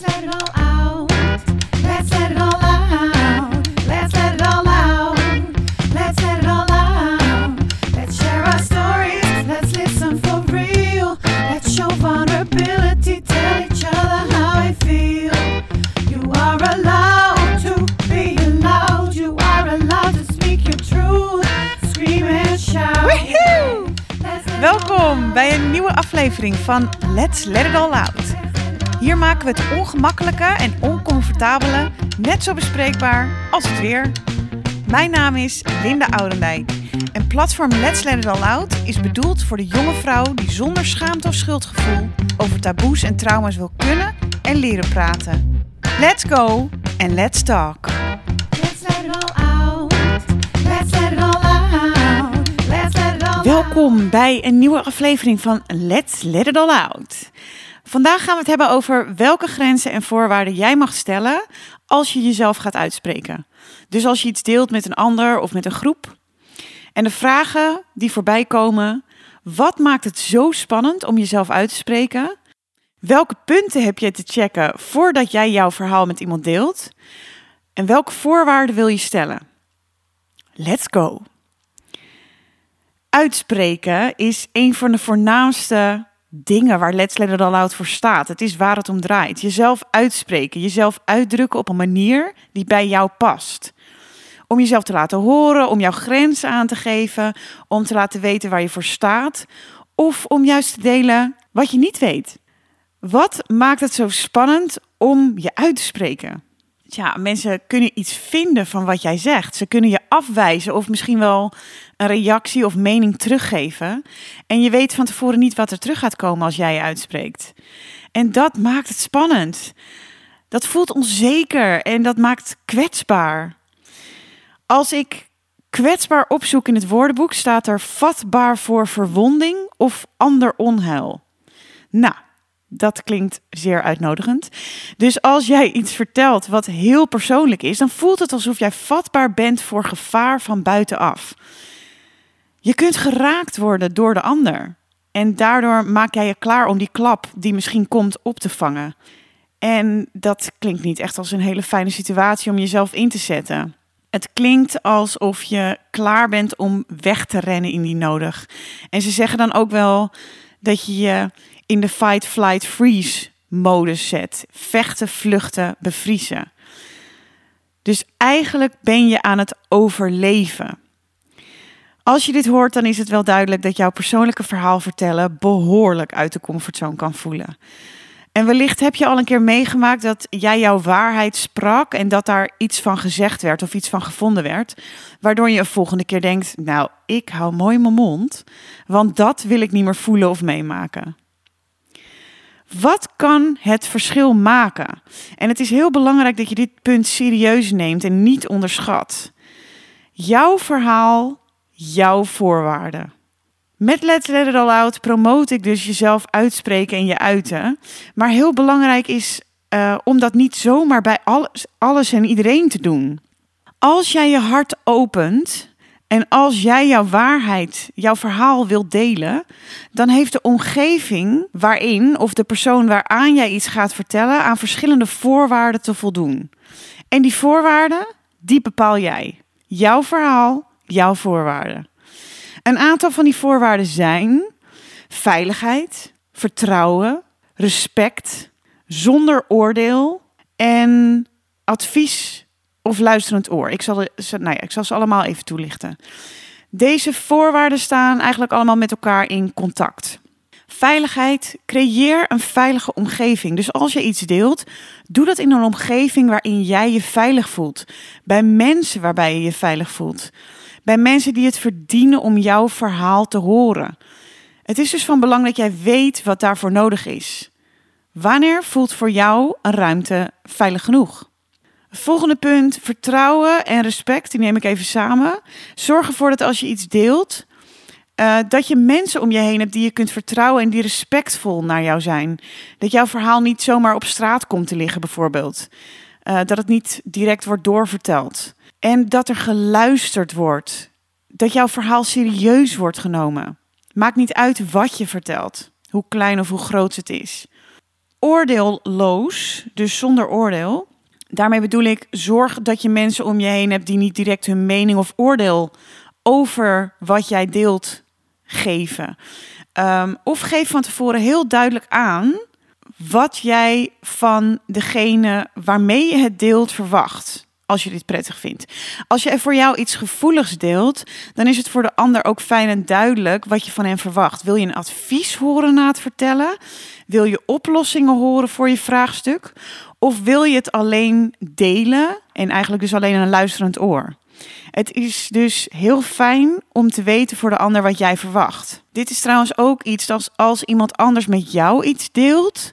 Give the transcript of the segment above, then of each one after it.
Welkom out. bij een nieuwe aflevering van Let's Let It All Out. Hier maken we het ongemakkelijke en oncomfortabele net zo bespreekbaar als het weer. Mijn naam is Linda Oudendijk en platform Let's Let It All Out is bedoeld voor de jonge vrouw die zonder schaamte of schuldgevoel over taboes en trauma's wil kunnen en leren praten. Let's go and let's talk. Let's let it all out. Let's let it all out. Let's let it all Welkom bij een nieuwe aflevering van Let's Let It All Out. Vandaag gaan we het hebben over welke grenzen en voorwaarden jij mag stellen als je jezelf gaat uitspreken. Dus als je iets deelt met een ander of met een groep. En de vragen die voorbij komen: wat maakt het zo spannend om jezelf uit te spreken? Welke punten heb je te checken voordat jij jouw verhaal met iemand deelt? En welke voorwaarden wil je stellen? Let's go. Uitspreken is een van de voornaamste dingen waar Let's Let It voor staat. Het is waar het om draait. Jezelf uitspreken, jezelf uitdrukken op een manier die bij jou past. Om jezelf te laten horen, om jouw grenzen aan te geven, om te laten weten waar je voor staat. Of om juist te delen wat je niet weet. Wat maakt het zo spannend om je uit te spreken? Tja, mensen kunnen iets vinden van wat jij zegt. Ze kunnen je afwijzen of misschien wel een reactie of mening teruggeven. En je weet van tevoren niet wat er terug gaat komen als jij je uitspreekt. En dat maakt het spannend. Dat voelt onzeker en dat maakt kwetsbaar. Als ik kwetsbaar opzoek in het woordenboek, staat er vatbaar voor verwonding of ander onheil. Nou, dat klinkt zeer uitnodigend. Dus als jij iets vertelt wat heel persoonlijk is, dan voelt het alsof jij vatbaar bent voor gevaar van buitenaf. Je kunt geraakt worden door de ander. En daardoor maak jij je klaar om die klap die misschien komt op te vangen. En dat klinkt niet echt als een hele fijne situatie om jezelf in te zetten. Het klinkt alsof je klaar bent om weg te rennen indien nodig. En ze zeggen dan ook wel dat je je in de fight, flight, freeze modus zet. Vechten, vluchten, bevriezen. Dus eigenlijk ben je aan het overleven. Als je dit hoort, dan is het wel duidelijk dat jouw persoonlijke verhaal vertellen behoorlijk uit de comfortzone kan voelen. En wellicht heb je al een keer meegemaakt dat jij jouw waarheid sprak en dat daar iets van gezegd werd of iets van gevonden werd, waardoor je een volgende keer denkt: Nou, ik hou mooi mijn mond, want dat wil ik niet meer voelen of meemaken. Wat kan het verschil maken? En het is heel belangrijk dat je dit punt serieus neemt en niet onderschat. Jouw verhaal, jouw voorwaarden. Met Let's Let It All Out promote ik dus jezelf uitspreken en je uiten. Maar heel belangrijk is eh, om dat niet zomaar bij alles, alles en iedereen te doen. Als jij je hart opent en als jij jouw waarheid, jouw verhaal wilt delen, dan heeft de omgeving waarin of de persoon waaraan jij iets gaat vertellen aan verschillende voorwaarden te voldoen. En die voorwaarden, die bepaal jij. Jouw verhaal, jouw voorwaarden. Een aantal van die voorwaarden zijn veiligheid, vertrouwen, respect, zonder oordeel en advies of luisterend oor. Ik zal, ze- nou ja, ik zal ze allemaal even toelichten. Deze voorwaarden staan eigenlijk allemaal met elkaar in contact. Veiligheid, creëer een veilige omgeving. Dus als je iets deelt, doe dat in een omgeving waarin jij je veilig voelt. Bij mensen waarbij je je veilig voelt. Bij mensen die het verdienen om jouw verhaal te horen. Het is dus van belang dat jij weet wat daarvoor nodig is. Wanneer voelt voor jou een ruimte veilig genoeg? Volgende punt, vertrouwen en respect, die neem ik even samen. Zorg ervoor dat als je iets deelt, eh, dat je mensen om je heen hebt die je kunt vertrouwen en die respectvol naar jou zijn. Dat jouw verhaal niet zomaar op straat komt te liggen, bijvoorbeeld. Eh, dat het niet direct wordt doorverteld. En dat er geluisterd wordt. Dat jouw verhaal serieus wordt genomen. Maakt niet uit wat je vertelt, hoe klein of hoe groot het is. oordeelloos, dus zonder oordeel. Daarmee bedoel ik, zorg dat je mensen om je heen hebt die niet direct hun mening of oordeel over wat jij deelt geven. Um, of geef van tevoren heel duidelijk aan wat jij van degene waarmee je het deelt verwacht. Als je dit prettig vindt. Als je voor jou iets gevoeligs deelt, dan is het voor de ander ook fijn en duidelijk wat je van hem verwacht. Wil je een advies horen na het vertellen? Wil je oplossingen horen voor je vraagstuk? Of wil je het alleen delen en eigenlijk dus alleen een luisterend oor? Het is dus heel fijn om te weten voor de ander wat jij verwacht. Dit is trouwens ook iets als als iemand anders met jou iets deelt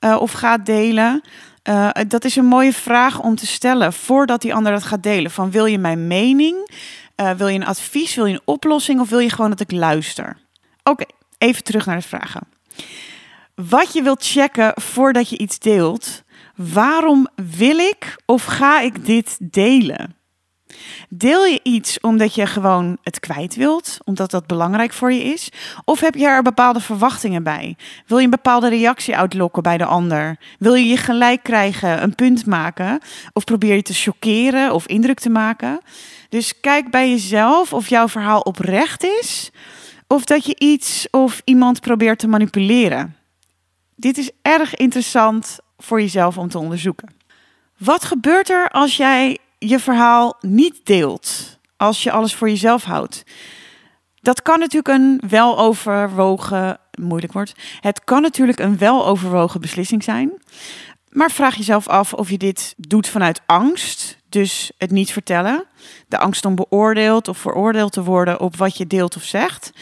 uh, of gaat delen. Uh, dat is een mooie vraag om te stellen voordat die ander dat gaat delen. Van wil je mijn mening? Uh, wil je een advies? Wil je een oplossing? Of wil je gewoon dat ik luister? Oké, even terug naar de vragen. Wat je wilt checken voordat je iets deelt. Waarom wil ik of ga ik dit delen? Deel je iets omdat je gewoon het kwijt wilt, omdat dat belangrijk voor je is? Of heb je er bepaalde verwachtingen bij? Wil je een bepaalde reactie uitlokken bij de ander? Wil je je gelijk krijgen, een punt maken? Of probeer je te chockeren of indruk te maken? Dus kijk bij jezelf of jouw verhaal oprecht is, of dat je iets of iemand probeert te manipuleren. Dit is erg interessant voor jezelf om te onderzoeken. Wat gebeurt er als jij je verhaal niet deelt, als je alles voor jezelf houdt. Dat kan natuurlijk een weloverwogen, moeilijk wordt. Het kan natuurlijk een weloverwogen beslissing zijn. Maar vraag jezelf af of je dit doet vanuit angst, dus het niet vertellen. De angst om beoordeeld of veroordeeld te worden op wat je deelt of zegt.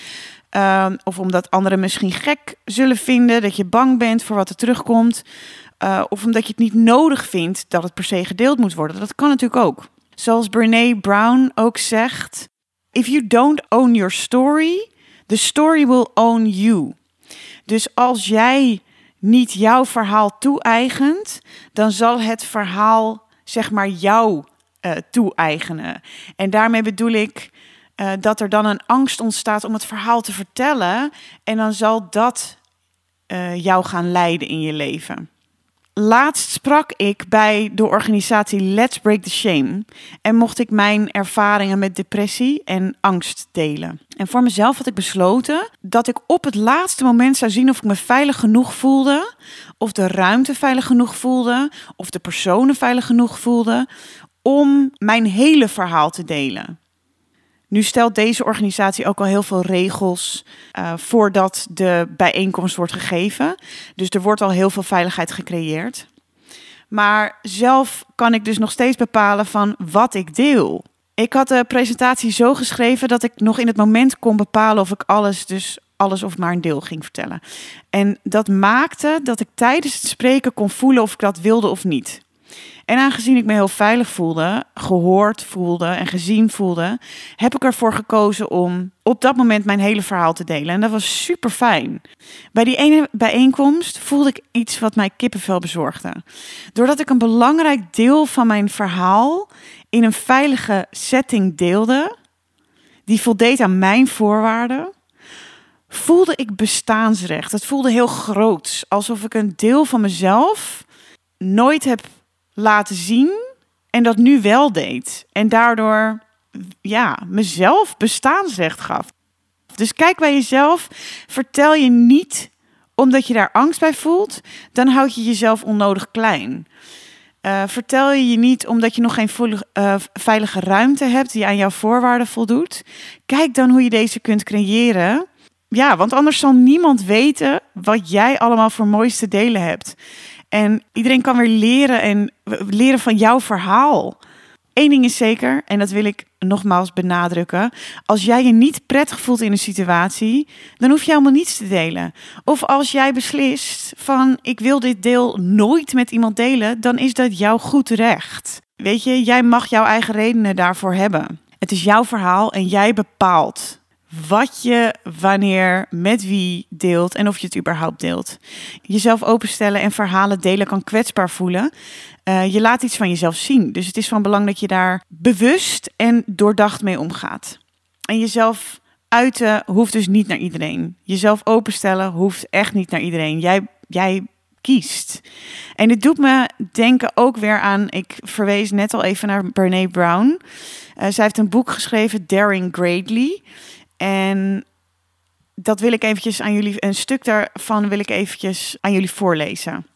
Uh, of omdat anderen misschien gek zullen vinden, dat je bang bent voor wat er terugkomt. Uh, of omdat je het niet nodig vindt dat het per se gedeeld moet worden. Dat kan natuurlijk ook. Zoals Brene Brown ook zegt: If you don't own your story, the story will own you. Dus als jij niet jouw verhaal toe-eigent, dan zal het verhaal zeg maar jou uh, toe-eigenen. En daarmee bedoel ik uh, dat er dan een angst ontstaat om het verhaal te vertellen. En dan zal dat jou gaan leiden in je leven. Laatst sprak ik bij de organisatie Let's Break the Shame en mocht ik mijn ervaringen met depressie en angst delen. En voor mezelf had ik besloten dat ik op het laatste moment zou zien of ik me veilig genoeg voelde, of de ruimte veilig genoeg voelde, of de personen veilig genoeg voelden om mijn hele verhaal te delen. Nu stelt deze organisatie ook al heel veel regels uh, voordat de bijeenkomst wordt gegeven. Dus er wordt al heel veel veiligheid gecreëerd. Maar zelf kan ik dus nog steeds bepalen van wat ik deel. Ik had de presentatie zo geschreven dat ik nog in het moment kon bepalen of ik alles, dus alles of maar een deel ging vertellen. En dat maakte dat ik tijdens het spreken kon voelen of ik dat wilde of niet. En aangezien ik me heel veilig voelde, gehoord voelde en gezien voelde, heb ik ervoor gekozen om op dat moment mijn hele verhaal te delen. En dat was super fijn. Bij die ene bijeenkomst voelde ik iets wat mij kippenvel bezorgde. Doordat ik een belangrijk deel van mijn verhaal in een veilige setting deelde, die voldeed aan mijn voorwaarden, voelde ik bestaansrecht. Het voelde heel groot, alsof ik een deel van mezelf nooit heb laten zien en dat nu wel deed. En daardoor ja, mezelf bestaansrecht gaf. Dus kijk bij jezelf, vertel je niet omdat je daar angst bij voelt, dan houd je jezelf onnodig klein. Uh, vertel je je niet omdat je nog geen uh, veilige ruimte hebt die aan jouw voorwaarden voldoet. Kijk dan hoe je deze kunt creëren. Ja, want anders zal niemand weten wat jij allemaal voor mooiste delen hebt. En iedereen kan weer leren en leren van jouw verhaal. Eén ding is zeker, en dat wil ik nogmaals benadrukken. Als jij je niet prettig voelt in een situatie, dan hoef je helemaal niets te delen. Of als jij beslist van ik wil dit deel nooit met iemand delen, dan is dat jouw goed recht. Weet je, jij mag jouw eigen redenen daarvoor hebben. Het is jouw verhaal en jij bepaalt wat je wanneer met wie deelt en of je het überhaupt deelt. Jezelf openstellen en verhalen delen kan kwetsbaar voelen. Uh, je laat iets van jezelf zien. Dus het is van belang dat je daar bewust en doordacht mee omgaat. En jezelf uiten hoeft dus niet naar iedereen. Jezelf openstellen hoeft echt niet naar iedereen. Jij, jij kiest. En dit doet me denken ook weer aan, ik verwees net al even naar Brene Brown. Uh, zij heeft een boek geschreven, Daring Greatly. En dat wil ik eventjes aan jullie, een stuk daarvan wil ik eventjes aan jullie voorlezen.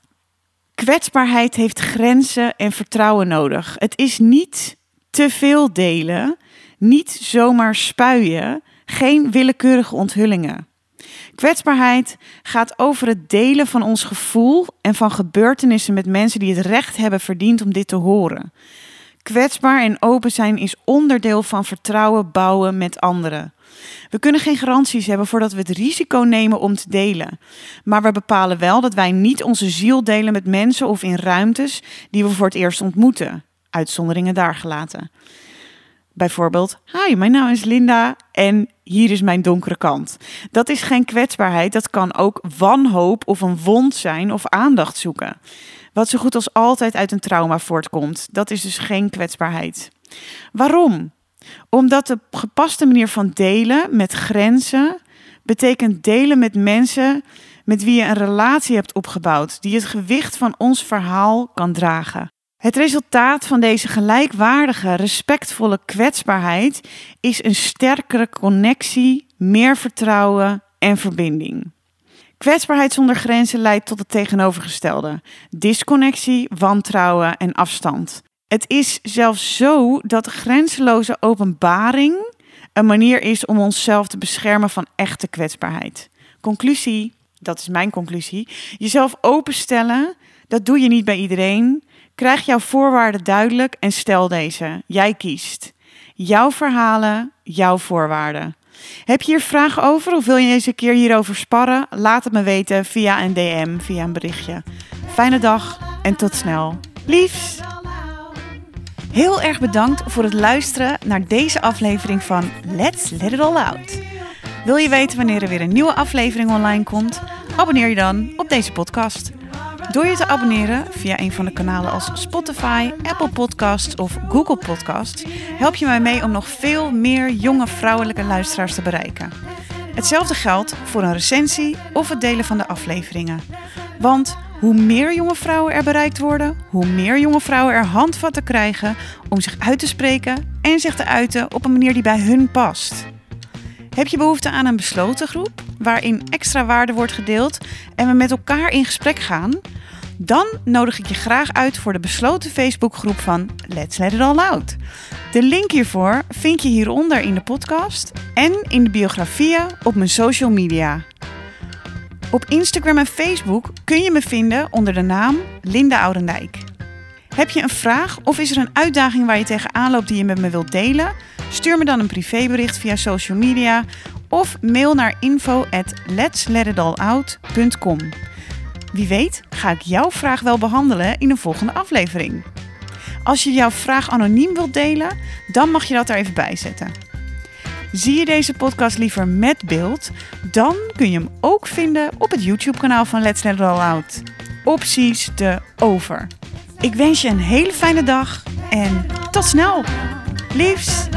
Kwetsbaarheid heeft grenzen en vertrouwen nodig. Het is niet te veel delen, niet zomaar spuien, geen willekeurige onthullingen. Kwetsbaarheid gaat over het delen van ons gevoel en van gebeurtenissen met mensen die het recht hebben verdiend om dit te horen. Kwetsbaar en open zijn is onderdeel van vertrouwen bouwen met anderen. We kunnen geen garanties hebben voordat we het risico nemen om te delen. Maar we bepalen wel dat wij niet onze ziel delen met mensen of in ruimtes die we voor het eerst ontmoeten. Uitzonderingen daar gelaten. Bijvoorbeeld, hi, mijn naam is Linda en hier is mijn donkere kant. Dat is geen kwetsbaarheid, dat kan ook wanhoop of een wond zijn of aandacht zoeken. Wat zo goed als altijd uit een trauma voortkomt. Dat is dus geen kwetsbaarheid. Waarom? Omdat de gepaste manier van delen met grenzen betekent delen met mensen met wie je een relatie hebt opgebouwd, die het gewicht van ons verhaal kan dragen. Het resultaat van deze gelijkwaardige, respectvolle kwetsbaarheid is een sterkere connectie, meer vertrouwen en verbinding. Kwetsbaarheid zonder grenzen leidt tot het tegenovergestelde: disconnectie, wantrouwen en afstand. Het is zelfs zo dat grenzeloze openbaring een manier is om onszelf te beschermen van echte kwetsbaarheid. Conclusie, dat is mijn conclusie. Jezelf openstellen, dat doe je niet bij iedereen. Krijg jouw voorwaarden duidelijk en stel deze. Jij kiest. Jouw verhalen, jouw voorwaarden. Heb je hier vragen over of wil je eens een keer hierover sparren? Laat het me weten via een DM, via een berichtje. Fijne dag en tot snel. Liefs! Heel erg bedankt voor het luisteren naar deze aflevering van Let's Let It All Out. Wil je weten wanneer er weer een nieuwe aflevering online komt? Abonneer je dan op deze podcast. Door je te abonneren via een van de kanalen als Spotify, Apple Podcasts of Google Podcasts, help je mij mee om nog veel meer jonge vrouwelijke luisteraars te bereiken. Hetzelfde geldt voor een recensie of het delen van de afleveringen. Want hoe meer jonge vrouwen er bereikt worden, hoe meer jonge vrouwen er handvatten krijgen om zich uit te spreken en zich te uiten op een manier die bij hun past. Heb je behoefte aan een besloten groep waarin extra waarde wordt gedeeld en we met elkaar in gesprek gaan? Dan nodig ik je graag uit voor de besloten Facebookgroep van Let's Let It All Out. De link hiervoor vind je hieronder in de podcast en in de biografieën op mijn social media. Op Instagram en Facebook kun je me vinden onder de naam Linda Oudendijk. Heb je een vraag of is er een uitdaging waar je tegenaan loopt die je met me wilt delen? Stuur me dan een privébericht via social media of mail naar info at Wie weet ga ik jouw vraag wel behandelen in een volgende aflevering. Als je jouw vraag anoniem wilt delen, dan mag je dat er even bij zetten. Zie je deze podcast liever met beeld, dan kun je hem ook vinden op het YouTube-kanaal van Let's Let It All Out. Opties de over. Ik wens je een hele fijne dag en tot snel. Liefs!